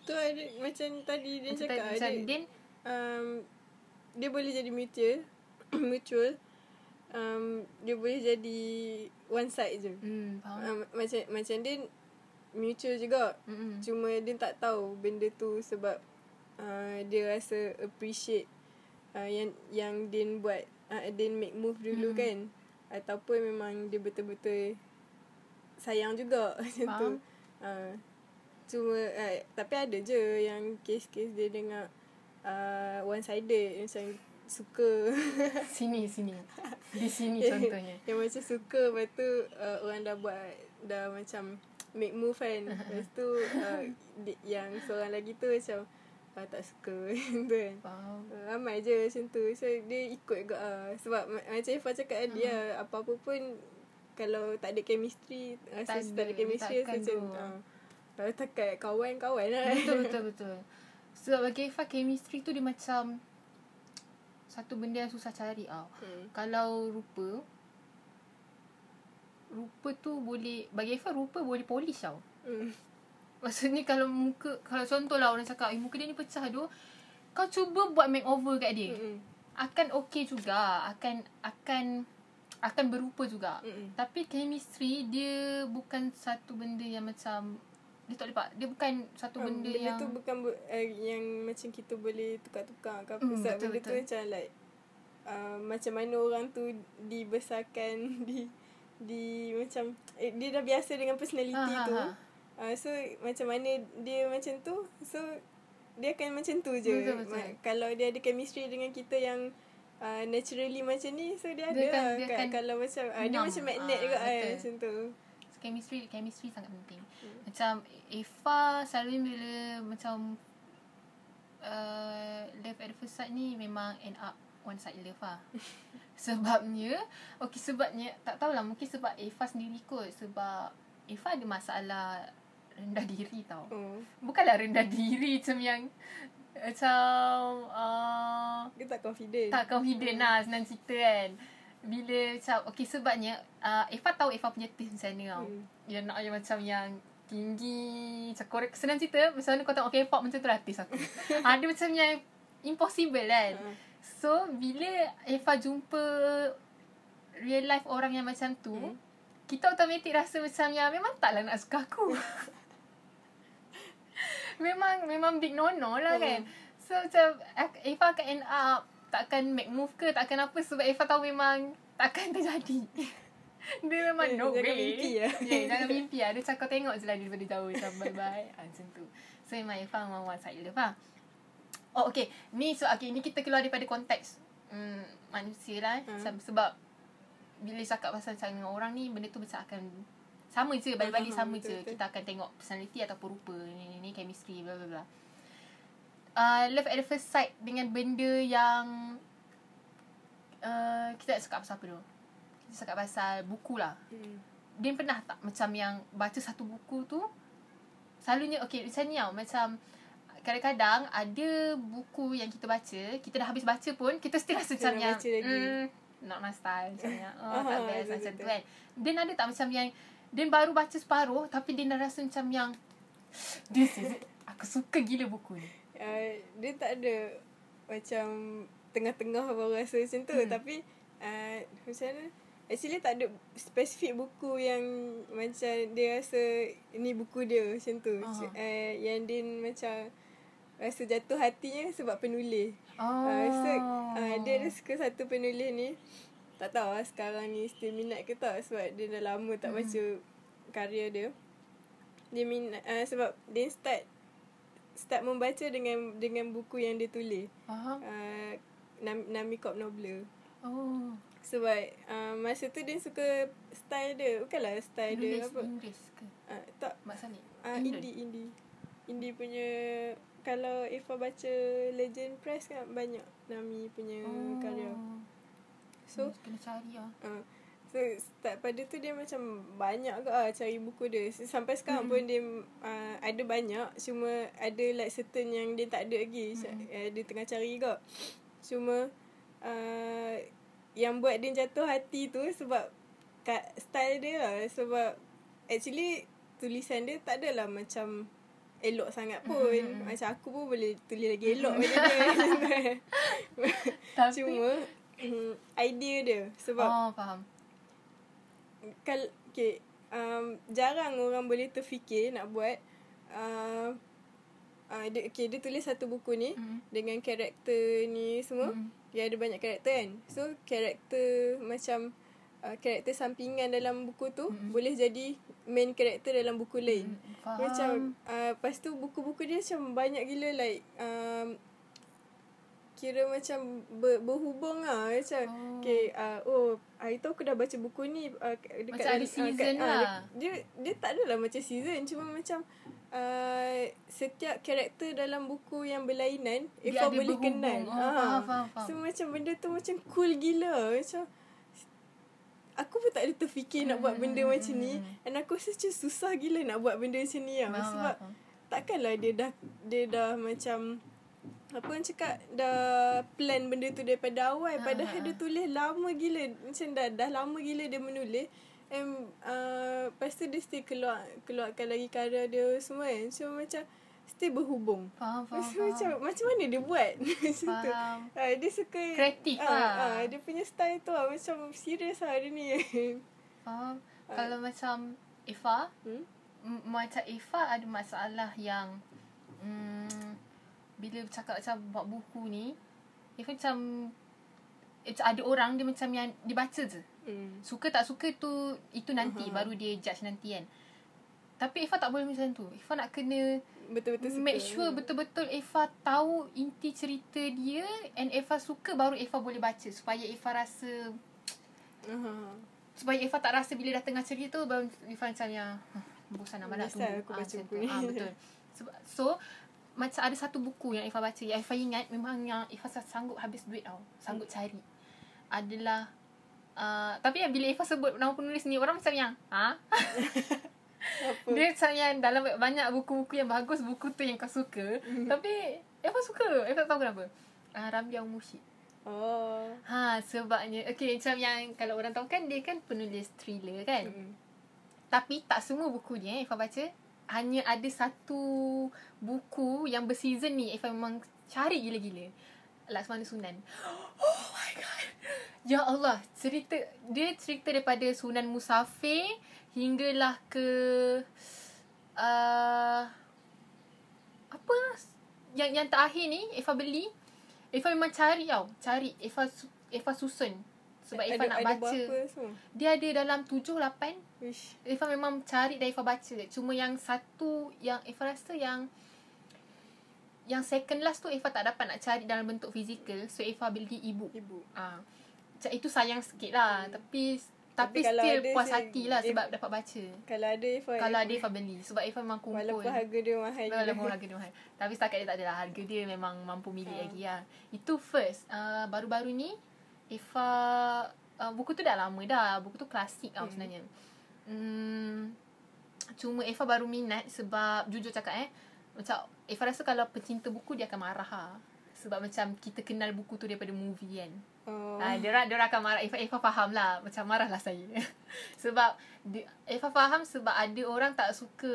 Tu ada macam tadi dia Macam cakap tadi, macam Din. um, dia boleh jadi mutual *coughs* mutual. Um, dia boleh jadi one side je. Hmm faham. Um, macam macam dia mutual juga. Mm-mm. cuma dia tak tahu benda tu sebab uh, dia rasa appreciate uh, yang yang Din buat uh, Din make move dulu Hmm. kan. Ataupun memang dia betul-betul sayang juga *laughs* macam tu. Uh, cuma uh, tapi ada je yang kes-kes dia dengar uh, one sided macam suka. *laughs* Sini sini. Di sini contohnya. Yang macam suka lepas tu uh, orang dah buat dah macam make move kan. Lepas tu uh, di, yang seorang lagi tu macam uh, tak suka. *laughs* Tu kan. Faham. Uh, ramai je macam tu. So dia ikut juga uh, Sebab ma- macam Ifah cakap tadi uh. Apa-apa pun Kalau tak ada chemistry Rasa Tak ada chemistry macam tu. uh, Kalau takat kawan-kawan lah Betul betul betul Sebab bagi Eva chemistry tu dia macam Satu benda yang susah cari tau hmm. Kalau rupa Rupa tu boleh Bagi Eva rupa boleh polish tau Hmm. Maksudnya kalau muka Kalau contoh lah orang cakap Eh muka dia ni pecah tu Kau cuba buat makeover kat dia Hmm. Akan okay juga Akan Akan Akan berupa juga Hmm. Tapi chemistry Dia bukan satu benda yang macam Dia tak boleh pak Dia bukan satu benda, benda yang tu bukan bu- uh, Yang macam kita boleh Tukar-tukar ke apa Hmm, Sebab betul, benda tu betul. macam like uh, Macam mana orang tu Dibesarkan *laughs* Di di macam eh, dia dah biasa dengan personality Ha, ha, tu ha. Uh, so macam mana dia macam tu so dia akan macam tu je Betul, betul. Ma- kalau dia ada chemistry dengan kita yang uh, naturally macam ni so dia, Dia ada akan- lah dia Ka- akan kalau macam uh, dia macam magnet Ah, juga kan betul. macam tu chemistry chemistry sangat penting. Hmm. Macam Eva selalu bila macam uh, love at first sight ni memang end up one side love lah. *laughs* sebabnya okay sebabnya tak tahulah mungkin sebab Eva sendiri kot sebab Eva ada masalah rendah diri tau. oh Bukanlah rendah diri macam yang macam uh, dia tak confident tak confident lah senang cerita kan. Bila macam okay sebabnya uh, Eva tahu Eva punya taste macam mana tau. hmm. Yang nak yang macam yang tinggi Macam korek Senang cerita Macam mana kau tengok K-pop Macam tu lah taste aku *laughs* Ada macam yang Impossible kan Ah. So bila Eva jumpa Real life orang yang macam tu Hmm. Kita automatik rasa macam yang Memang taklah nak suka aku *laughs* Memang Memang big no-no lah kan Hmm. So macam Eva akan end up Takkan make move ke Takkan apa Sebab Eva tahu memang Takkan terjadi. *laughs* Dia memang Eh, no jangan way. mimpi lah. *laughs* yeah, Jangan mimpi lah Dia cakap tengok je lah Daripada jauh Macam bye-bye. Ah, Macam tu. So memang Eva memang one side love lah Oh okay. Ni so okay, ni kita keluar daripada konteks hmm, Manusia lah Hmm. hmm. Sebab Bila cakap pasal macam dengan orang ni Benda tu macam akan Sama je Balik-balik Hmm, sama je. Kita akan tengok personality ataupun rupa Ni, ni, ni chemistry bla bla bla uh, Love at the first sight Dengan benda yang uh, Kita nak cakap pasal apa dulu Kita cakap pasal buku lah. Hmm. Din pernah tak macam yang baca satu buku tu Selalunya okay macam ni tau Macam kadang-kadang ada buku yang kita baca Kita dah habis baca pun Kita still rasa macam yang mm, Not my style Macam yang oh, tak *laughs* best macam tu kan. Din ada tak macam yang Din baru baca separuh Tapi Din dah rasa macam yang This is it Aku suka gila buku ni uh, dia tak ada macam tengah-tengah baru rasa macam tu Hmm. hmm. tapi uh, macam mana actually tak ada spesifik buku yang macam dia rasa ni buku dia macam tu Aha. uh, yang Din macam rasa jatuh hatinya sebab penulis. Oh. Uh, so uh, dia ada suka satu penulis ni. Tak tahu lah sekarang ni still minat ke tak sebab dia dah lama tak baca karya dia. Dia minat uh, sebab dia start start membaca dengan dengan buku yang dia tulis. Faham. Uh, Nam- Nami Kop Nobler. Oh. Sebab uh, masa tu dia suka style dia. Bukanlah style dia Penulis apa. Inggeris ke? Uh, tak Mak Salib. uh, indie indie. Indie punya kalau Ifa baca Legend Press kan banyak Nami punya oh. karya. So kena cari lah. uh, so start pada tu dia macam banyak ke ah cari buku dia. Sampai sekarang pun dia uh, ada banyak cuma ada like certain yang dia tak ada lagi. Mm. Uh, dia tengah cari ke. Cuma uh, yang buat dia jatuh hati tu sebab kat style dia lah sebab actually tulisan dia tak adalah macam elok sangat pun. Mm. Macam aku pun boleh tulis lagi elok macam dia. *laughs* *laughs* Tapi- Cuma mm, idea dia sebab Oh, faham. Kal okay, um, jarang orang boleh terfikir nak buat uh, uh, dia, okay, dia tulis satu buku ni Mm. dengan karakter ni semua Mm. dia ada banyak karakter kan so karakter macam uh, karakter sampingan dalam buku tu Mm-mm. boleh jadi main karakter dalam buku lain Mm, Faham. macam uh, Lepas tu buku-buku dia macam banyak gila like um, Kira macam ber, berhubung lah Macam Oh. Okay uh, Oh hari tu aku dah baca buku ni uh, dekat, Macam ada season ah, lah. Dia, dia tak adalah macam season Cuma macam uh, Setiap karakter dalam buku yang berlainan Dia Eva ada boleh berhubung. kenal Oh, Ah. faham, faham, faham. So macam benda tu macam cool gila Macam Aku pun tak ada terfikir nak buat benda Hmm, macam ni And aku rasa macam susah gila nak buat benda macam ni lah Faham, Sebab faham. takkanlah dia dah Dia dah macam Apa orang cakap Dah plan benda tu daripada awal Ha, Padahal ha, dia tulis lama gila Macam dah, dah lama gila dia menulis And uh, Lepas tu dia still keluar Keluarkan lagi karya dia semua kan So macam Still berhubung Faham, faham, *laughs* So, faham. macam macam mana dia buat *laughs* macam tu. Uh, dia suka Kreatif ah, lah. ah, dia punya style tu lah macam serius lah dia ni. *laughs* Faham. Kalau macam Eva, hmm? m- macam Eva ada masalah yang mm, bila cakap macam buat buku ni, Eva macam macam ada orang dia macam yang dibaca je. Hmm. Suka tak suka tu itu nanti Aha. baru dia judge nanti kan. Tapi Eva tak boleh macam tu. Eva nak kena Betul-betul suka. make sure betul-betul Eva tahu inti cerita dia and Eva suka baru Eva boleh baca supaya Eva rasa Uh-huh. supaya Eva tak rasa bila dah tengah cerita tu baru Eva macam yang "Huh, bosan nak malas tunggu. aku Ah, baca buku tu. ni. Ah, betul. *laughs* So macam ada satu buku yang Eva baca yang Eva ingat memang yang Eva sanggup habis duit tau. Sanggup cari. Adalah uh, tapi yang bila Eva sebut nama penulis ni orang macam yang ha *laughs* dia macam yang dalam banyak buku-buku yang bagus buku tu yang kau suka Mhm. tapi Eva suka Eva tak tahu kenapa uh, Ramli Al-Mushid Oh. Ha sebabnya Okay macam yang Kalau orang tahu kan Dia kan penulis thriller kan Hmm. Tapi tak semua buku dia Eva baca Hanya ada satu Buku Yang berseason ni Eva memang Cari gila-gila. Laksmana Sunan. *gasps* Oh my god. Ya Allah Cerita Dia cerita daripada Sunan Musafir Hinggalah ke uh, Apa? Yang yang terakhir ni Eva beli. Eva memang cari tau. Cari su- Eva susun Sebab Eva nak baca? Dia ada dalam tujuh lapan. Wish. Eva memang cari dan Eva baca. Cuma yang satu Yang Eva rasa yang Yang second last tu Eva tak dapat nak cari dalam bentuk fizikal. So Eva beli ebook. Ibu. Ah, Macam itu sayang sikit lah. Tapi Tapi Tapi, kalau still puas hati lah Sebab dapat baca. Kalau ada Eva. Kalau ada Eva beli. Sebab Eva memang kumpul. Walaupun harga dia mahal. Walaupun harga dia mahal. Tapi setakat dia tak ada lah. Harga dia memang mampu milik Ha. lagi lah. Itu first. Uh, Baru-baru ni Eva uh, Buku tu dah lama dah Buku tu klasik tau Hmm. sebenarnya hmm, Cuma Eva baru minat Sebab Jujur cakap eh Macam Eva rasa kalau pecinta buku Dia akan marah lah Sebab macam Kita kenal buku tu daripada movie kan Oh. Ah, dia orang dia akan marah. Eva Eva faham lah. Macam marahlah saya. *laughs* sebab dia, Eva faham sebab ada orang tak suka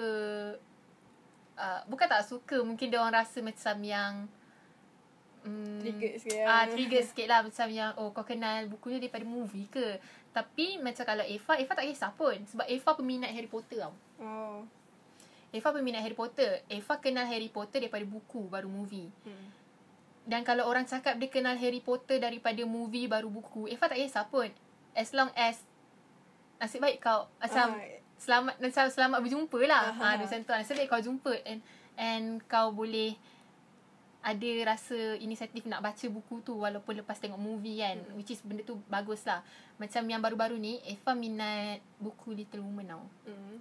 uh, bukan tak suka, mungkin dia orang rasa macam yang um, Trigger sikit Ah, lah. trigger sikit lah macam yang oh kau kenal bukunya daripada movie ke. Tapi macam kalau Eva, Eva tak kisah pun sebab Eva peminat Harry Potter tau. Oh. Eva peminat Harry Potter. Eva kenal Harry Potter daripada buku baru movie. Hmm. Dan kalau orang cakap dia kenal Harry Potter daripada movie baru buku, Eva tak kisah pun. As long as nasib baik kau macam Ah, selamat macam selamat berjumpa lah. Aha. Ha, macam tu. Nasib baik kau jumpa and and kau boleh ada rasa inisiatif nak baca buku tu walaupun lepas tengok movie kan. Hmm. Which is benda tu bagus lah. Macam yang baru-baru ni, Eva minat buku Little Woman tau. Hmm.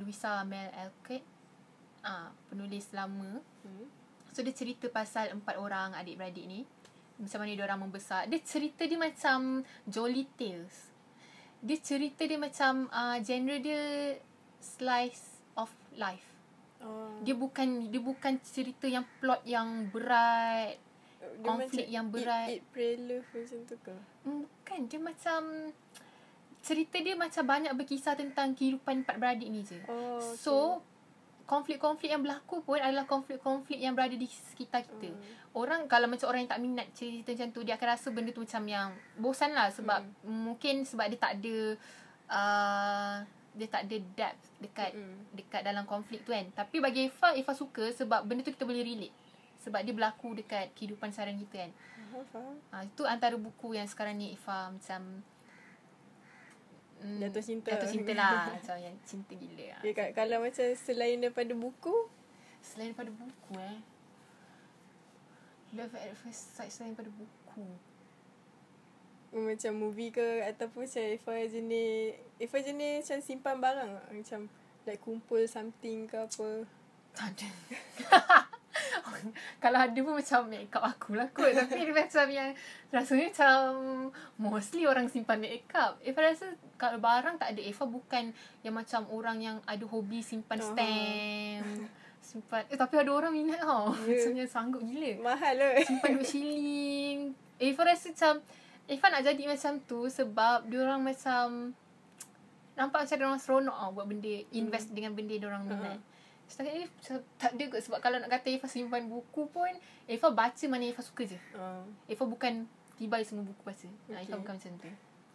Louisa Mel Alcott. Ah, penulis lama. Hmm. So dia cerita pasal empat orang adik-beradik ni. Macam mana dia orang membesar. Dia cerita dia macam Jolly Tales. Dia cerita dia macam uh, genre dia slice of life. Oh. Dia bukan dia bukan cerita yang plot yang berat. Dia konflik macam yang berat. Eat, pray, love macam tu ke? Hmm, Bukan dia macam cerita dia macam banyak berkisah tentang kehidupan empat beradik ni je. Oh, okay. So konflik-konflik yang berlaku pun adalah konflik-konflik yang berada di sekitar kita. Hmm. Orang kalau macam orang yang tak minat cerita macam tu dia akan rasa benda tu macam yang bosan lah sebab Mm. mungkin sebab dia tak ada uh, dia tak ada depth dekat Mm-mm. dekat dalam konflik tu kan. Tapi bagi Eva, Eva suka sebab benda tu kita boleh relate. Sebab dia berlaku dekat kehidupan seharian kita kan. Ha, itu antara buku yang sekarang ni Eva macam mm, Jatuh cinta. Jatuh cinta lah. *laughs* macam yang cinta gila lah. Okay, ka- kalau macam selain daripada buku, Selain daripada buku eh. Love at first sight selain daripada buku. Macam movie ke ataupun macam Eva jenis Eva jenis macam simpan barang tak? macam like kumpul something ke apa Tak ada. *laughs* Kalau ada pun macam make up aku lah kot. Tapi dia macam yang rasanya macam mostly orang simpan make up. Eva rasa kalau barang tak ada. Eva bukan yang macam orang yang ada hobi simpan Aha. stamp. *laughs* Simpan. Eh tapi ada orang minat tau. Ya. Macam yang sanggup gila. mahal lah Simpan duit shilling. Eva rasa macam Eva nak jadi macam tu sebab dia orang macam nampak macam dia orang seronok tau buat benda invest dengan benda dia orang minat. Setakat ni tak ada kot sebab kalau nak kata Eva simpan buku pun Eva baca mana Eva suka je. uh, Eva bukan tibai semua buku baca. Okay. Eva bukan macam tu.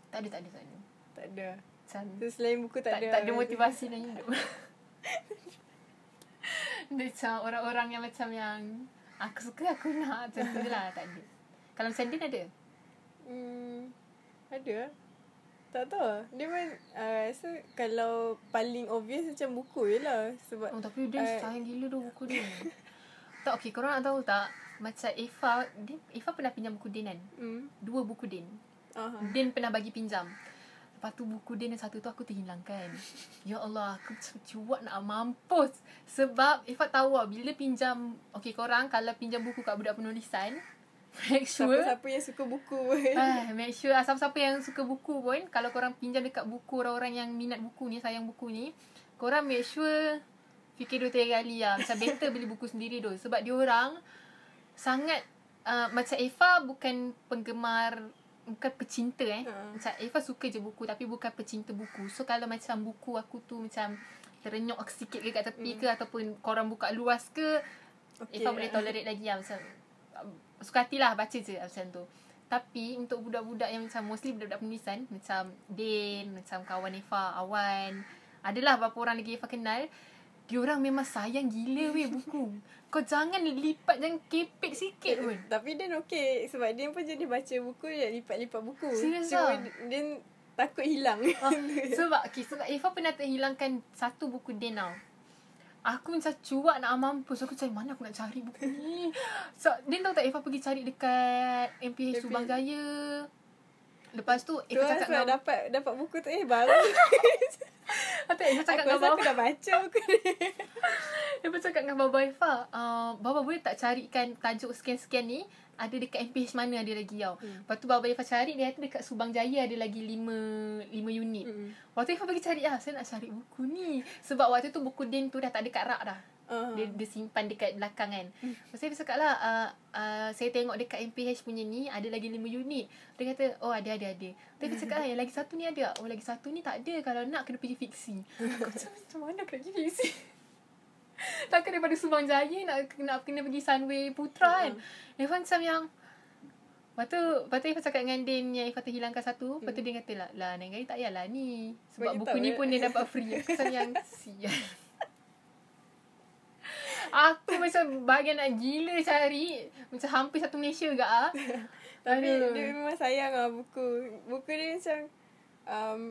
Tak ada, tak ada, tak ada. tak ada Macam so, selain buku tak, tak, ada tak ada motivasi dalam hidup. *laughs* dia macam orang-orang yang macam yang aku suka aku nak macam tu lah tak ada. Kalau macam dia ada. Hmm, ada tak tahu lah. Dia pun uh, rasa kalau paling obvious macam buku je lah. Sebab Oh, tapi dia Eh. sayang gila tu buku dia. tak, okay. Korang nak tahu tak? Macam Eva, dia, Eva pernah pinjam buku Din kan? hmm, Dua buku Din. aha. Din pernah bagi pinjam. Lepas tu buku Din yang satu tu aku terhilangkan. Ya Allah, aku macam cuak nak mampus. Sebab Eva tahu lah, bila pinjam, okay korang kalau pinjam buku kat budak penulisan, make sure Siapa-siapa yang suka buku pun. Ah, make sure ah, siapa-siapa yang suka buku pun kalau korang pinjam dekat buku orang-orang yang minat buku ni, sayang buku ni, korang make sure fikir dua tiga kali lah. Macam better beli buku sendiri tu sebab dia orang sangat uh, macam Eva bukan penggemar bukan pecinta eh. Ha. Macam Eva suka je buku tapi bukan pecinta buku. So kalau macam buku aku tu macam terenyok sikit ke kat tepi ke ataupun korang buka luas ke okay. Eva boleh tolerate lagi lah macam suka hati lah baca je lah macam tu. Tapi untuk budak-budak yang macam mostly budak-budak penulisan macam Din, macam kawan Eva, Awan, adalah beberapa orang lagi Eva kenal, dia orang memang sayang gila weh buku. *laughs* Kau jangan lipat jangan kepek sikit pun. *laughs* Tapi Din okey sebab Din pun jadi baca buku dia lipat-lipat buku. Serius Cuma ah? Din takut hilang. Ah, *laughs* sebab okay, sebab Eva pernah terhilangkan satu buku Din tau. Aku macam cuak nak mampus. Aku cari mana aku nak cari buku ni. So, Din tahu tak Eva pergi cari dekat MPH. Subang Jaya. Lepas tu Eva cakap dengan dapat dapat buku tu eh baru. *laughs* Tu Eva cakap aku dengan rasa aku dah baca buku ni. *laughs* Eva cakap dengan bapa Eva. Uh, bapa boleh tak carikan tajuk sekian-sekian ni ada dekat MPH mana ada lagi tau. Hmm. Lepas tu bapa Eva cari dia kata dekat Subang Jaya ada lagi 5 5 unit. Hmm. Waktu Eva pergi cari ah, saya nak cari buku ni. Sebab waktu tu buku Din tu dah tak ada kat rak dah. Uh, Dia, dia simpan dekat belakang kan. Hmm. Eva cakap lah, uh, uh, saya tengok dekat MPH punya ni ada lagi 5 unit. Dia kata, oh ada, ada, ada. Lepas Eva cakap lah, yang lagi satu ni ada. Oh lagi satu ni tak ada. Kalau nak kena pergi fiksi. *laughs* Aku macam mana kena pergi fiksi? Takkan daripada Subang Jaya nak, nak kena pergi Sunway Putra kan. Eva macam yang, Lepas tu, lepas tu Eva cakap dengan Din yang Eva terhilangkan satu. Lepas tu dia kata lah, lah Neng tak payahlah ni. Sebab Bagi buku ni ya. pun dia dapat free. Aku macam yang, *laughs* sial. Aku macam bagian nak gila cari. Macam hampir satu Malaysia ke ah. *laughs* Tapi Aduh. dia memang sayang lah buku. Buku dia macam um,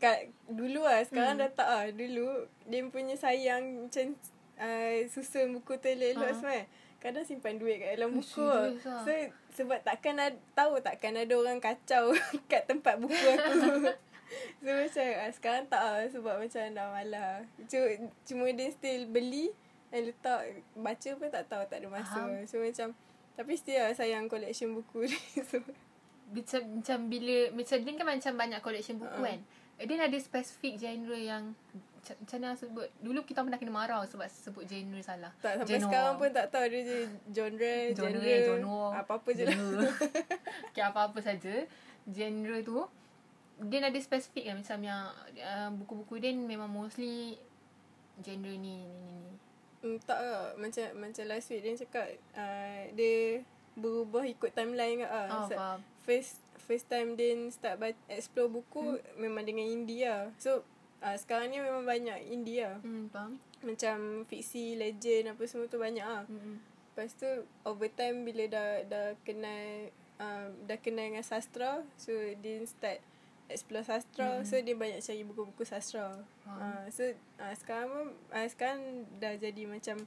kat dulu lah sekarang Hmm. dah tak lah. Dulu dia punya sayang macam uh, susun buku tu elok-elok Ha. semua. kan. Kadang simpan duit kat dalam Oh, buku lah. serious ah? So sebab takkan ada, tahu takkan ada orang kacau *laughs* kat tempat buku aku. *laughs* so macam uh, sekarang tak lah sebab macam dah malah. Cuma, cuma dia still beli dan letak baca pun tak tahu tak ada masa. Faham. So macam tapi still lah sayang collection buku dia. *laughs* so, Macam, macam bila Macam Din kan macam banyak collection buku Ha. kan Din ada spesifik genre yang Macam, mana sebut Dulu kita pernah kena marah Sebab sebut genre salah tak sampai Genre. sekarang pun tak tahu dia je genre, Genre, genre, genre. apa-apa je lah. *laughs* okay, apa-apa saja Genre tu Din ada spesifik kan Macam yang uh, Buku-buku Din memang mostly Genre ni ni ni ni Hmm, tak lah. Macam macam last week dia cakap uh, dia berubah ikut timeline ke ah. Oh Sa- faham first first time dia start baca, explore buku hmm. memang dengan indie lah. So uh, sekarang ni memang banyak indie lah. hmm, Faham Macam fiksi, legend apa semua tu banyak lah. hmm. Lepas tu over time bila dah dah kenal uh, dah kenal dengan sastra so dia start explore sastra Mm. so dia banyak cari buku-buku sastra. Faham. Uh, so uh, sekarang pun uh, sekarang dah jadi macam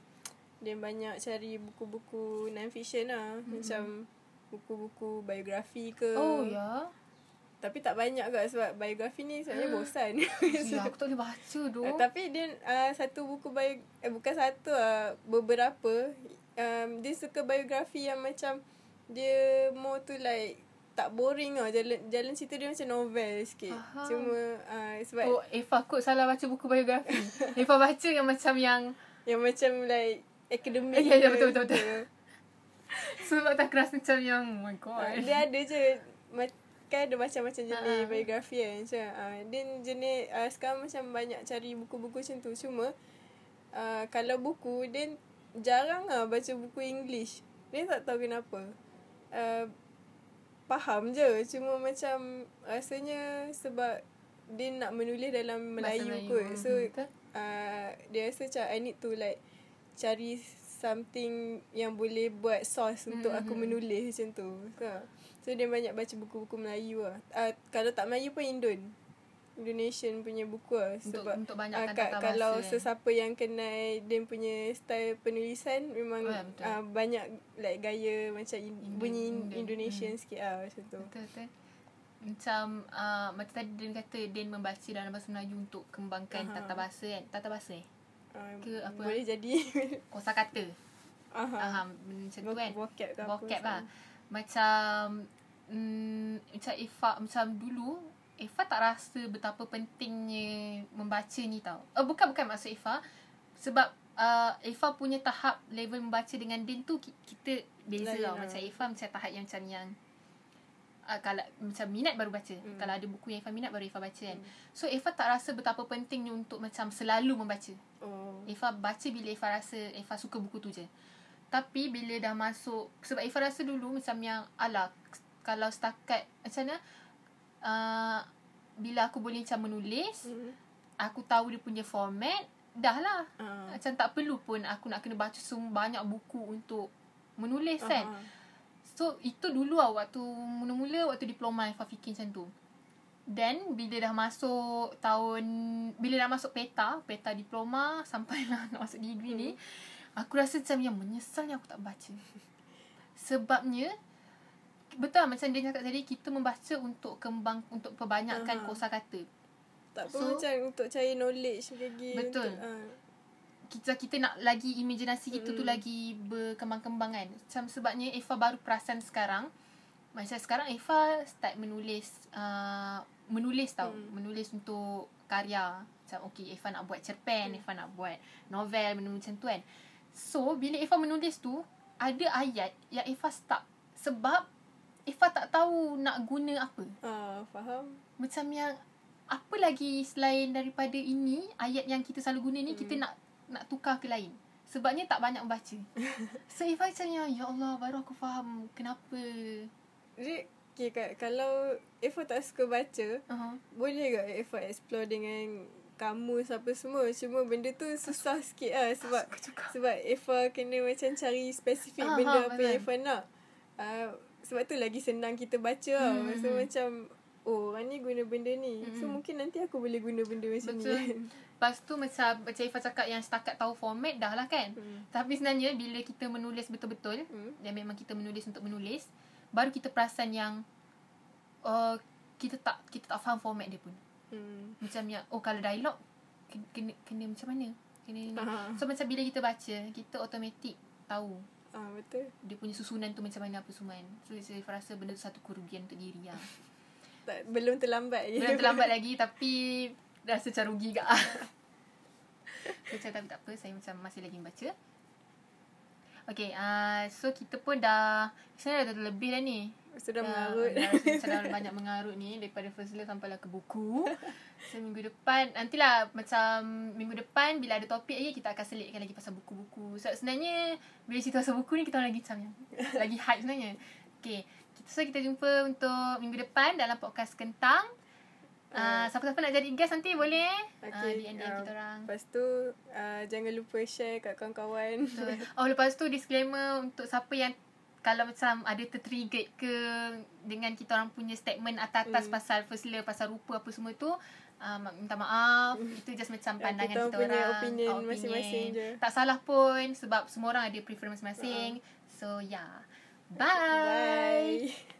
dia banyak cari buku-buku non-fiction lah. Mm. Macam buku-buku biografi ke. Oh ya Tapi tak banyak ke sebab biografi ni sebenarnya *gasps* bosan. Ya aku tak boleh baca tu *laughs* Uh, tapi dia uh, satu buku bio eh bukan satu uh, beberapa um, dia suka biografi yang macam dia more to like tak boring lah jalan jalan cerita dia macam novel sikit. Faham. Cuma uh, sebab Oh Eva kot salah baca buku biografi *laughs* Eva baca yang macam yang yang macam like akademik. Ya, ya, ke betul, betul, betul. Sebab tak keras macam yang Oh my Uh, god. dia ada je kan ada macam-macam jenis ha. biografi kan macam uh, dia jenis uh, sekarang macam banyak cari buku-buku macam tu. Cuma uh, kalau buku dia jarang lah baca buku English. Dia tak tahu kenapa. Uh, faham je. Cuma macam rasanya sebab dia nak menulis dalam Melayu, Melayu. kot. So uh, dia rasa macam I need to like cari something yang boleh buat source untuk Mhm, aku menulis macam tu. So, so dia banyak baca buku-buku Melayu lah. Uh, kalau tak Melayu pun Indon. Indonesian punya buku lah. Untuk- Sebab untuk banyakkan ah, kat- tata kalau bahasa, kan. sesiapa yang kenal dia punya style penulisan memang Oh, ya, betul. uh, banyak like gaya macam in, Indon- bunyi Indon. Indonesian sikit lah macam tu. Betul betul macam uh, macam tadi Din kata Din membaca dalam bahasa Melayu untuk kembangkan Aha. tata bahasa kan tata bahasa eh Uh, Ke apa? Boleh jadi. *laughs* kosa kata Aha. faham macam tu kan Vocab ke apa. vocab lah macam mm, macam Eva macam dulu Eva tak rasa betapa pentingnya membaca ni tau. Uh, bukan bukan maksud Eva sebab uh, Eva punya tahap level membaca dengan Din tu ki- kita beza Lain tau. lah. Macam Eva macam tahap yang macam yang uh, kalau macam minat baru baca. Hmm. Kalau ada buku yang Eva minat baru Eva baca kan. Hmm. So Eva tak rasa betapa pentingnya untuk macam selalu membaca. Oh. Eva baca bila Eva rasa Eva suka buku tu je. Tapi bila dah masuk sebab Eva rasa dulu macam yang ala kalau setakat macam mana uh, bila aku boleh macam menulis, Mhm. aku tahu dia punya format, dah lah. Ah. Macam tak perlu pun aku nak kena baca semua banyak buku untuk menulis kan. So itu dulu lah waktu mula-mula waktu diploma Eva fikir macam tu. Then bila dah masuk tahun bila dah masuk peta, peta diploma *laughs* sampailah nak masuk degree ni, aku rasa macam yang menyesalnya aku tak baca. Sebabnya betul lah, macam dia cakap tadi kita membaca untuk kembang untuk perbanyakkan Aha. kosakata. Tak So- macam untuk cari knowledge lagi. Betul. Untuk, uh, kita kita nak lagi imajinasi kita tu Mm-mm. lagi berkembang-kembang kan. Macam sebabnya Eva baru perasan sekarang. Macam sekarang Eva start menulis uh, menulis tau. Mm. Menulis untuk karya. Macam okay Eva nak buat cerpen, Mm. Eva nak buat novel benda macam tu kan. So bila Eva menulis tu ada ayat yang Eva stuck sebab Eva tak tahu nak guna apa. uh, faham. Macam yang apa lagi selain daripada ini ayat yang kita selalu guna ni Hmm. kita nak nak tukar ke lain. Sebabnya tak banyak baca. *laughs* so macam yang ya Allah baru aku faham kenapa. Jadi, okay, ka- kalau Eva tak suka baca, Uh-huh. boleh ke Eva explore dengan kamus apa semua cuma benda tu susah sikit lah sebab sebab Eva kena macam cari spesifik Ah, benda ha, apa yang nak. Uh, sebab tu lagi senang kita baca lah. Hmm, Masa hmm. macam oh orang ni guna benda ni. So Hmm. mungkin nanti aku boleh guna benda macam Betul. ni. Lepas tu macam Macam Ifah cakap yang setakat tahu format dah lah kan. Hmm. Tapi sebenarnya bila kita menulis betul-betul. Hmm. Dan memang kita menulis untuk menulis. Baru kita perasan yang. Uh, kita tak kita tak faham format dia pun. Hmm. Macam yang oh kalau dialog kena, kena, kena macam mana? Kena ni. Ah. So macam bila kita baca, kita automatik tahu Ah betul. dia punya susunan tu macam mana apa semua kan. So saya rasa benda tu satu kerugian untuk diri lah. Tak, belum terlambat lagi. Belum terlambat lagi *laughs* tapi rasa macam rugi gak. so *laughs* macam tapi tak apa, saya macam masih lagi membaca. Okay, uh, so kita pun dah Sebenarnya dah lebih dah ni Sudah Dah- mengarut. dah macam dah *laughs* banyak mengarut ni Daripada first love sampailah ke buku So minggu depan Nantilah macam Minggu depan Bila ada topik lagi Kita akan selitkan lagi pasal buku-buku So sebenarnya Bila cerita pasal buku ni Kita orang lagi macam Lagi hype sebenarnya Okay So kita jumpa untuk minggu depan Dalam podcast Kentang Uh, siapa-siapa nak jadi guest nanti boleh eh. Okay, uh, Okay, DM DM um, kita orang. Lepas tu uh, jangan lupa share kat kawan-kawan. Oh lepas tu disclaimer untuk siapa yang kalau macam ada tertrigger ke dengan kita orang punya statement atas-atas Hmm. pasal first love, pasal rupa apa semua tu uh, minta maaf. Itu just macam pandangan kita kita, punya orang. opinion ah, masing-masing je. Tak salah pun sebab semua orang ada preference masing-masing. So yeah. Bye. Bye.